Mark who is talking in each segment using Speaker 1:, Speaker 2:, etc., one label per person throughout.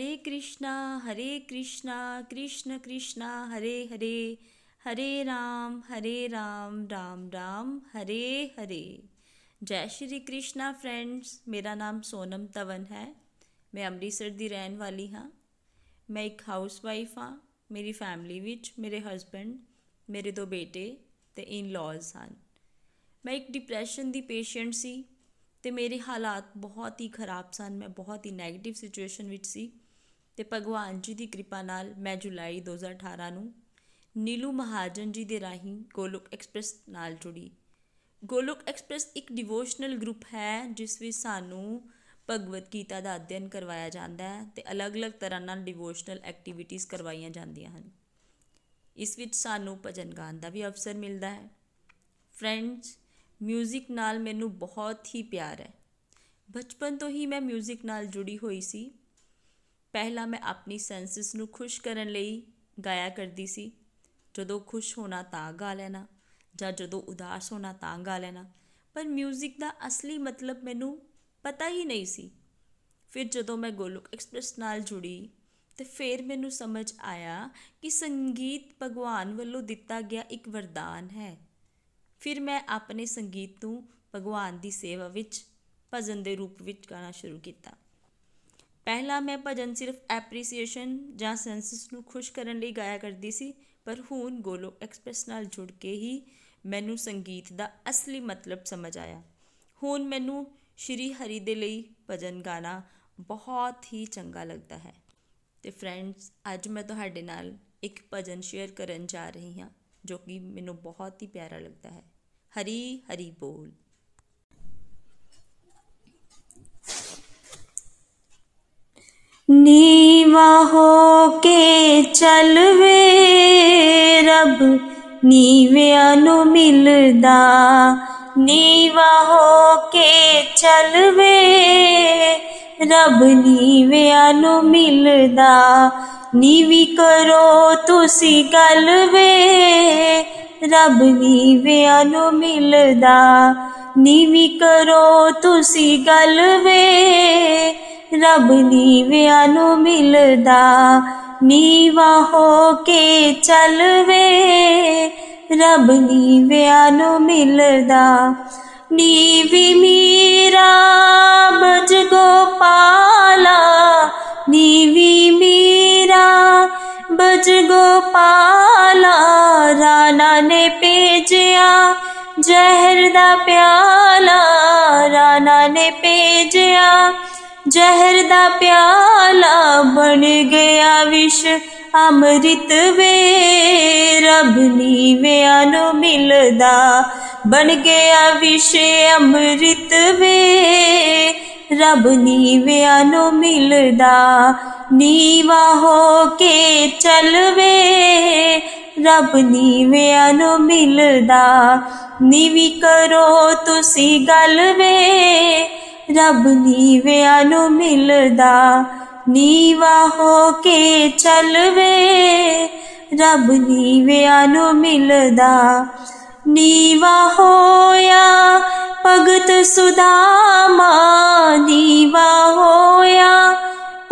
Speaker 1: ਹਰੇ ਕ੍ਰਿਸ਼ਨਾ ਹਰੇ ਕ੍ਰਿਸ਼ਨਾ, ਕ੍ਰਿਸ਼ਨ ਕ੍ਰਿਸ਼ਨਾ, ਹਰੇ ਹਰੇ ਹਰੇ ਰਾਮ ਹਰੇ ਰਾਮ ਰਾਮ ਰਾਮ, ਹਰੇ ਹਰੇ। ਜੈ ਸ਼੍ਰੀ ਕ੍ਰਿਸ਼ਨਾ ਫਰੈਂਡਸ, ਮੇਰਾ ਨਾਮ ਸੋਨਮ ਤਵਨ ਹੈ। ਮੈਂ ਅੰਮ੍ਰਿਤਸਰ ਦੀ ਰਹਿਣ ਵਾਲੀ ਹਾਂ। ਮੈਂ ਇੱਕ ਹਾਊਸ ਵਾਈਫ ਹਾਂ। ਮੇਰੀ ਫੈਮਿਲੀ ਵਿੱਚ ਮੇਰੇ ਹਸਬੰਡ, ਮੇਰੇ ਦੋ ਬੇਟੇ ਤੇ ਇਨ ਲॉज ਹਨ। ਮੈਂ ਇੱਕ ਡਿਪਰੈਸ਼ਨ ਦੀ ਪੇਸ਼ੈਂਟ ਸੀ ਤੇ ਮੇਰੇ ਹਾਲਾਤ ਬਹੁਤ ਹੀ ਖਰਾਬ ਸਨ। ਮੈਂ ਬਹੁਤ ਹੀ ਨੈਗੇਟਿਵ ਸਿਚੁਏਸ਼ਨ ਵਿੱਚ ਸੀ। ਤੇ ਭਗਵਾਨ ਜੀ ਦੀ ਕਿਰਪਾ ਨਾਲ ਮੈਂ ਜੁਲਾਈ 2018 ਨੂੰ ਨੀਲੂ ਮਹਾਜਨ ਜੀ ਦੇ ਰਾਹੀਂ ਗੋਲੋਕ ਐਕਸਪ੍ਰੈਸ ਨਾਲ ਜੁੜੀ ਗੋਲੋਕ ਐਕਸਪ੍ਰੈਸ ਇੱਕ ਡਿਵੋਸ਼ਨਲ ਗਰੁੱਪ ਹੈ ਜਿਸ ਵਿੱਚ ਸਾਨੂੰ ਭਗਵਦ ਗੀਤਾ ਦਾ ਅਧਿਐਨ ਕਰਵਾਇਆ ਜਾਂਦਾ ਹੈ ਤੇ ਅਲੱਗ-ਅਲੱਗ ਤਰ੍ਹਾਂ ਨਾਲ ਡਿਵੋਸ਼ਨਲ ਐਕਟੀਵਿਟੀਜ਼ ਕਰਵਾਈਆਂ ਜਾਂਦੀਆਂ ਹਨ ਇਸ ਵਿੱਚ ਸਾਨੂੰ ਭਜਨ ਗਾਣ ਦਾ ਵੀ ਅਵਸਰ ਮਿਲਦਾ ਹੈ ਫਰੈਂਡਸ 뮤직 ਨਾਲ ਮੈਨੂੰ ਬਹੁਤ ਹੀ ਪਿਆਰ ਹੈ ਬਚਪਨ ਤੋਂ ਹੀ ਮੈਂ 뮤직 ਨਾਲ ਜੁੜੀ ਹੋਈ ਸੀ ਪਹਿਲਾਂ ਮੈਂ ਆਪਣੀ ਸੈਂਸਸ ਨੂੰ ਖੁਸ਼ ਕਰਨ ਲਈ ਗਾਇਆ ਕਰਦੀ ਸੀ। ਜਦੋਂ ਖੁਸ਼ ਹੋਣਾ ਤਾਂ ਗਾ ਲੈਣਾ, ਜਾਂ ਜਦੋਂ ਉਦਾਸ ਹੋਣਾ ਤਾਂ ਗਾ ਲੈਣਾ। ਪਰ 뮤직 ਦਾ ਅਸਲੀ ਮਤਲਬ ਮੈਨੂੰ ਪਤਾ ਹੀ ਨਹੀਂ ਸੀ। ਫਿਰ ਜਦੋਂ ਮੈਂ ਗੋਲੋਕ ਐਕਸਪ੍ਰੈਸ ਨਾਲ ਜੁੜੀ, ਤੇ ਫਿਰ ਮੈਨੂੰ ਸਮਝ ਆਇਆ ਕਿ ਸੰਗੀਤ ਭਗਵਾਨ ਵੱਲੋਂ ਦਿੱਤਾ ਗਿਆ ਇੱਕ ਵਰਦਾਨ ਹੈ। ਫਿਰ ਮੈਂ ਆਪਣੇ ਸੰਗੀਤ ਨੂੰ ਭਗਵਾਨ ਦੀ ਸੇਵਾ ਵਿੱਚ, ਭਜਨ ਦੇ ਰੂਪ ਵਿੱਚ ਗਾਣਾ ਸ਼ੁਰੂ ਕੀਤਾ। ਪਹਿਲਾਂ ਮੈਂ ਭਜਨ ਸਿਰਫ ਐਪਰੀਸੀਏਸ਼ਨ ਜਾਂ ਸੈਂਸਸ ਨੂੰ ਖੁਸ਼ ਕਰਨ ਲਈ ਗਾਇਆ ਕਰਦੀ ਸੀ, ਪਰ ਹੁਣ ਗੋਲੋਕ ਐਕਸਪ੍ਰੈਸ ਨਾਲ ਜੁੜ ਕੇ ਹੀ ਮੈਨੂੰ ਸੰਗੀਤ ਦਾ ਅਸਲੀ ਮਤਲਬ ਸਮਝ ਆਇਆ। ਹੁਣ ਮੈਨੂੰ ਸ਼੍ਰੀ ਹਰੀ ਦੇ ਲਈ ਭਜਨ ਗਾਣਾ ਬਹੁਤ ਹੀ ਚੰਗਾ ਲੱਗਦਾ ਹੈ। ਤੇ ਫਰੈਂਡਸ ਅੱਜ ਮੈਂ ਤੁਹਾਡੇ ਨਾਲ ਇੱਕ ਭਜਨ ਸ਼ੇਅਰ ਕਰਨ ਜਾ ਰਹੀ ਹਾਂ, ਜੋ ਕਿ ਮੈਨੂੰ ਬਹੁਤ ਹੀ ਪਿਆਰਾ ਲੱਗਦਾ ਹੈ। ਹਰੀ ਹਰੀ ਬੋਲ। नीवा हो के चलवे रब नीवे अनु मिलदा। नीवा हो के चलवे रब नीवे अनु मिलदा। नीवी करो तुसी गलवे रब नीवे अनु मिलदा। नीवी करो तुसी गले ਰੱਬ ਨੀਵਿਆਂ ਨੂੰ ਮਿਲਦਾ, ਨੀਵਾ ਹੋ ਕੇ ਚੱਲਵੇ। ਰੱਬ ਨੀਵਿਆਂ ਨੂੰ ਮਿਲਦਾ, ਨੀਵੀ ਮੀਰਾ ਬਜ ਗੋਪਾਲਾ, ਨੀਵੀ ਮੀਰਾ ਬਜ ਗੋਪਾਲਾ, ਰਾਣਾ ਨੇ ਭੇਜਿਆ ਜ਼ਹਿਰ ਦਾ ਪਿਆਲਾ, ਰਾਣਾ ਨੇ ਭੇਜਿਆ ਜ਼ਹਿਰ ਦਾ ਪਿਆਲਾ ਬਣ ਗਿਆ ਵਿਸ਼, ਅੰਮ੍ਰਿਤ ਵੇ ਰੱਬ ਨੀਵਿਆਂ ਨੂੰ ਮਿਲਦਾ। ਬਣ ਗਿਆ ਵਿਸ਼, ਅੰਮ੍ਰਿਤ ਵੇ ਰੱਬ ਨੀਵਿਆਂ ਨੂੰ ਮਿਲਦਾ। ਨੀਵਾ ਹੋ ਕੇ ਚੱਲਵੇ ਰੱਬ ਨੀਵਿਆਂ ਨੂੰ ਮਿਲਦਾ। ਨੀਵੀ ਕਰੋ ਤੁਸੀਂ ਗੱਲ ਵੇ ी वयानो मिलीके चलवे। रब वयानो मिलदा नीवा नीवाया भगत सुदामा सुदा नीवाया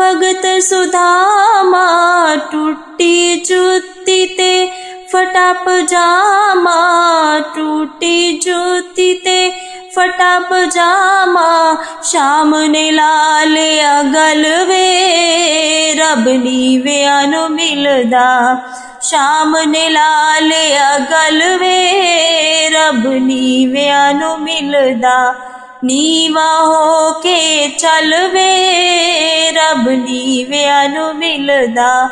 Speaker 1: भगत सुदामा टुट्टी जुत्ति ते फटा पजामा फटापजाम टुटि जुतिते ਫਟਾ ਪਜਾਮਾ ਸ਼ਾਮ ਨੇ ਲਾ ਲਿਆ ਗਲਵੇ ਰੱਬ ਨੀਵਿਆਂ ਨੂੰ ਮਿਲਦਾ। ਸ਼ਾਮ ਨੇ ਲਾ ਲਿਆ ਗਲਵੇ ਰੱਬ ਨੀਵਿਆਂ ਨੂੰ ਮਿਲਦਾ। ਨੀਵਾ ਹੋ ਕੇ ਚੱਲਵੇ ਰੱਬ ਨੀਵਿਆਂ ਨੂੰ ਮਿਲਦਾ।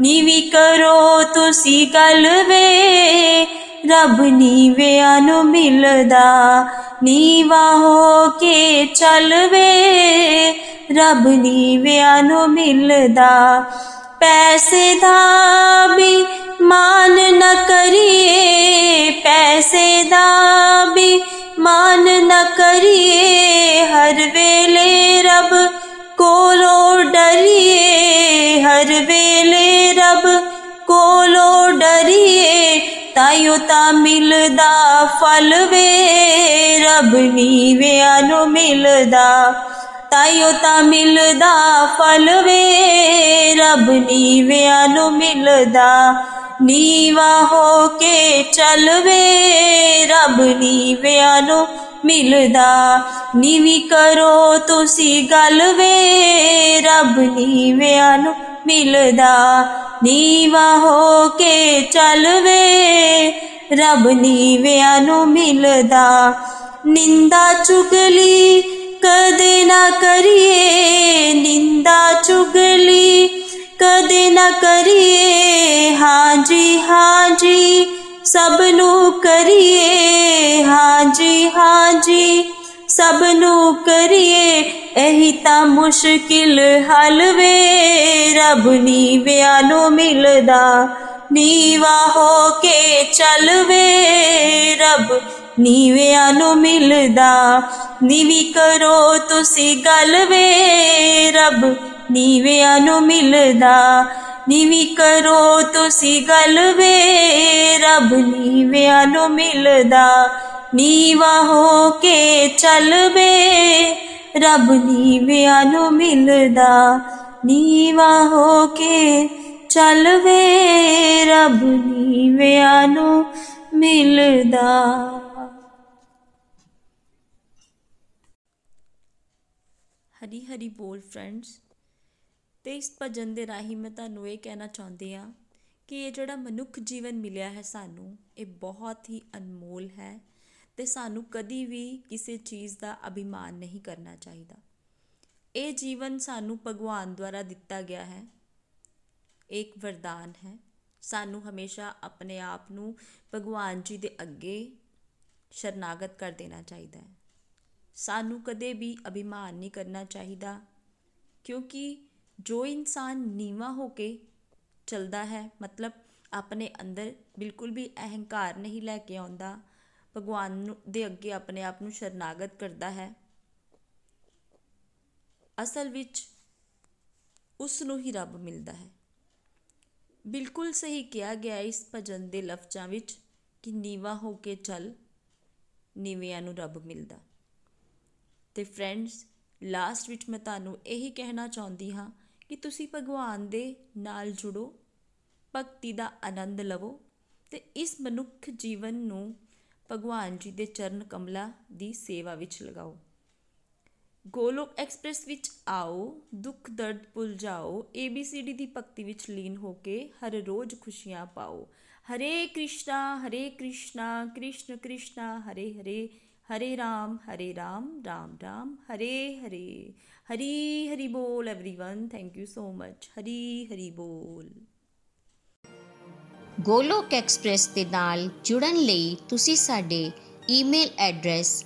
Speaker 1: ਨੀਵੀ ਕਰੋ ਤੁਸੀਂ ਗਲਵੇ ਵੇ ਰੱਬ ਨੀਵਿਆਂ ਨੂੰ ਮਿਲਦਾ ਨੀਵਾ ਹੋ ਕੇ ਚੱਲਵੇ ਰੱਬ ਨੀਵਿਆਂ ਨੂੰ ਮਿਲਦਾ ਪੈਸੇ ਦਾ ਵੀ ਮਾਨ ਨਾ ਕਰੀਏ ਪੈਸੇ ਦਾ ਮਿਲਦਾ ਫਲ ਵੇ, ਰੱਬ ਨੀਵਿਆਂ ਨੂੰ ਮਿਲਦਾ। ਤਾਇਓ ਤਾਂ ਮਿਲਦਾ ਫਲ ਵੇ, ਰੱਬ ਨੀਵਿਆਂ ਨੂੰ ਮਿਲਦਾ। ਨੀਵਾ ਹੋ ਕੇ ਚੱਲ ਵੇ, ਰੱਬ ਨੀਵਿਆਂ ਨੂੰ ਮਿਲਦਾ। ਨੀਵੀ ਕਰੋ ਤੁਸੀਂ ਗੱਲ ਵੇ, ਰੱਬ ਨੀਵਿਆਂ ਨੂੰ ਮਿਲਦਾ। ਨੀਵਾ ਹੋ ਕੇ ਚੱਲ ਵੇ ਰੱਬ ਨੀਵਿਆਂ ਨੂੰ ਮਿਲਦਾ। ਨਿੰਦਾ ਚੁਗਲੀ ਕਦੇ ਨਾ ਕਰੀਏ। ਨਿੰਦਾ ਚੁਗਲੀ ਕਦੇ ਨਾ ਕਰੀਏ। ਹਾਂਜੀ ਹਾਂਜੀ, ਸਭ ਨੂੰ ਕਰੀਏ। ਹਾਂਜੀ ਹਾਂਜੀ, ਸਭ ਨੂੰ ਕਰੀਏ। ਇਹੀ ਤਾਂ ਮੁਸ਼ਕਿਲ ਹੱਲ ਵੇ ਰੱਬ ਨੀਵਿਆਂ ਨੂੰ ਮਿਲਦਾ। ਨੀਵਾ ਹੋ ਕੇ ਚੱਲ ਵੇ ਰੱਬ ਨੀਵਿਆਂ ਨੂੰ ਮਿਲਦਾ ਨੀਵੀ ਕਰੋ ਤੁਸੀਂ ਗੱਲ ਵੇ ਰੱਬ ਨੀਵਿਆਂ ਨੂੰ ਮਿਲਦਾ ਨੀਵੀ ਕਰੋ ਤੁਸੀਂ ਗੱਲ ਵੇ ਰੱਬ ਨੀਵਿਆਂ ਨੂੰ ਮਿਲਦਾ ਨੀਵਾ ਹੋ ਕੇ ਚੱਲ ਵੇ ਰੱਬ ਨੀਵਿਆਂ ਨੂੰ ਮਿਲਦਾ ਨੀਵਾ ਹੋ ਕੇ ਚੱਲ ਵੇ ਰੱਬ ਨੀਵਿਆਂ ਨੂੰ ਮਿਲਦਾ। ਹਰੀ ਹਰੀ ਬੋਲ ਫਰੈਂਡਸ, ਤੇ ਇਸ ਭਜਨ ਦੇ ਰਾਹੀਂ ਮੈਂ ਤੁਹਾਨੂੰ ਇਹ ਕਹਿਣਾ ਚਾਹੁੰਦੀ ਆ ਕਿ ਇਹ ਜਿਹੜਾ ਮਨੁੱਖ ਜੀਵਨ ਮਿਲਿਆ ਹੈ ਸਾਨੂੰ, ਇਹ ਬਹੁਤ ਹੀ ਅਨਮੋਲ ਹੈ ਤੇ ਸਾਨੂੰ ਕਦੀ ਵੀ ਕਿਸੇ ਚੀਜ਼ ਦਾ ਅਭਿਮਾਨ ਨਹੀਂ ਕਰਨਾ ਚਾਹੀਦਾ। ਇਹ ਜੀਵਨ ਸਾਨੂੰ ਭਗਵਾਨ ਦੁਆਰਾ ਦਿੱਤਾ ਗਿਆ ਹੈ। ਇੱਕ ਵਰਦਾਨ ਹੈ। ਸਾਨੂੰ ਹਮੇਸ਼ਾ ਆਪਣੇ ਆਪ ਨੂੰ ਭਗਵਾਨ ਜੀ ਦੇ ਅੱਗੇ ਸ਼ਰਨਾਗਤ ਕਰ ਦੇਣਾ ਚਾਹੀਦਾ ਹੈ। ਸਾਨੂੰ ਕਦੇ ਵੀ ਅਭਿਮਾਨ ਨਹੀਂ ਕਰਨਾ ਚਾਹੀਦਾ, ਕਿਉਂਕਿ ਜੋ ਇਨਸਾਨ ਨੀਵਾ ਹੋ ਕੇ ਚਲਦਾ ਹੈ, ਮਤਲਬ ਆਪਣੇ ਅੰਦਰ ਬਿਲਕੁਲ ਵੀ ਅਹੰਕਾਰ ਨਹੀਂ ਲੈ ਕੇ ਆਉਂਦਾ, ਭਗਵਾਨ ਨੂੰ ਦੇ ਅੱਗੇ ਆਪਣੇ ਆਪ ਨੂੰ ਸ਼ਰਨਾਗਤ ਕਰਦਾ ਹੈ। ਅਸਲ ਵਿੱਚ ਉਸ ਨੂੰ ਹੀ ਰੱਬ ਮਿਲਦਾ ਹੈ। ਬਿਲਕੁਲ ਸਹੀ ਕਿਹਾ ਗਿਆ ਇਸ ਭਜਨ ਦੇ ਲਫ਼ਜ਼ਾਂ ਵਿੱਚ ਕਿ ਨੀਵਾ ਹੋ ਕੇ ਚੱਲ, ਨੀਵਿਆਂ ਨੂੰ ਰੱਬ ਮਿਲਦਾ। ਤੇ ਫਰੈਂਡਸ ਲਾਸਟ ਵਿੱਚ ਮੈਂ ਤੁਹਾਨੂੰ ਇਹੀ ਕਹਿਣਾ ਚਾਹੁੰਦੀ ਹਾਂ ਕਿ ਤੁਸੀਂ ਭਗਵਾਨ ਦੇ ਨਾਲ ਜੁੜੋ, ਭਗਤੀ ਦਾ ਆਨੰਦ ਲਵੋ ਤੇ ਇਸ ਮਨੁੱਖ ਜੀਵਨ ਨੂੰ ਭਗਵਾਨ ਜੀ ਦੇ ਚਰਨ ਕਮਲਾ ਦੀ ਸੇਵਾ ਵਿੱਚ ਲਗਾਓ। ਗੋਲੋਕ ਐਕਸਪ੍ਰੈਸ ਵਿੱਚ ਆਓ ਦੁੱਖ ਦਰਦ ਭੁੱਲ ਜਾਓ ABCD ਦੀ ਭਗਤੀ ਵਿੱਚ ਲੀਨ ਹੋ ਕੇ ਹਰ ਰੋਜ਼ ਖੁਸ਼ੀਆਂ ਪਾਓ ਹਰੇ ਕ੍ਰਿਸ਼ਨਾ ਹਰੇ ਕ੍ਰਿਸ਼ਨਾ ਕ੍ਰਿਸ਼ਨ ਕ੍ਰਿਸ਼ਨਾ ਹਰੇ ਹਰੇ ਹਰੇ ਰਾਮ ਹਰੇ ਰਾਮ ਰਾਮ ਰਾਮ ਹਰੇ ਹਰੇ ਹਰੀ ਹਰੀ ਬੋਲ everyone thank you so much Hari Hari ਬੋਲ
Speaker 2: ਗੋਲੋਕ ਐਕਸਪ੍ਰੈਸ ਦੇ ਨਾਲ ਜੁੜਨ ਲਈ ਤੁਸੀਂ ਸਾਡੇ ਈਮੇਲ ਐਡਰੈਸ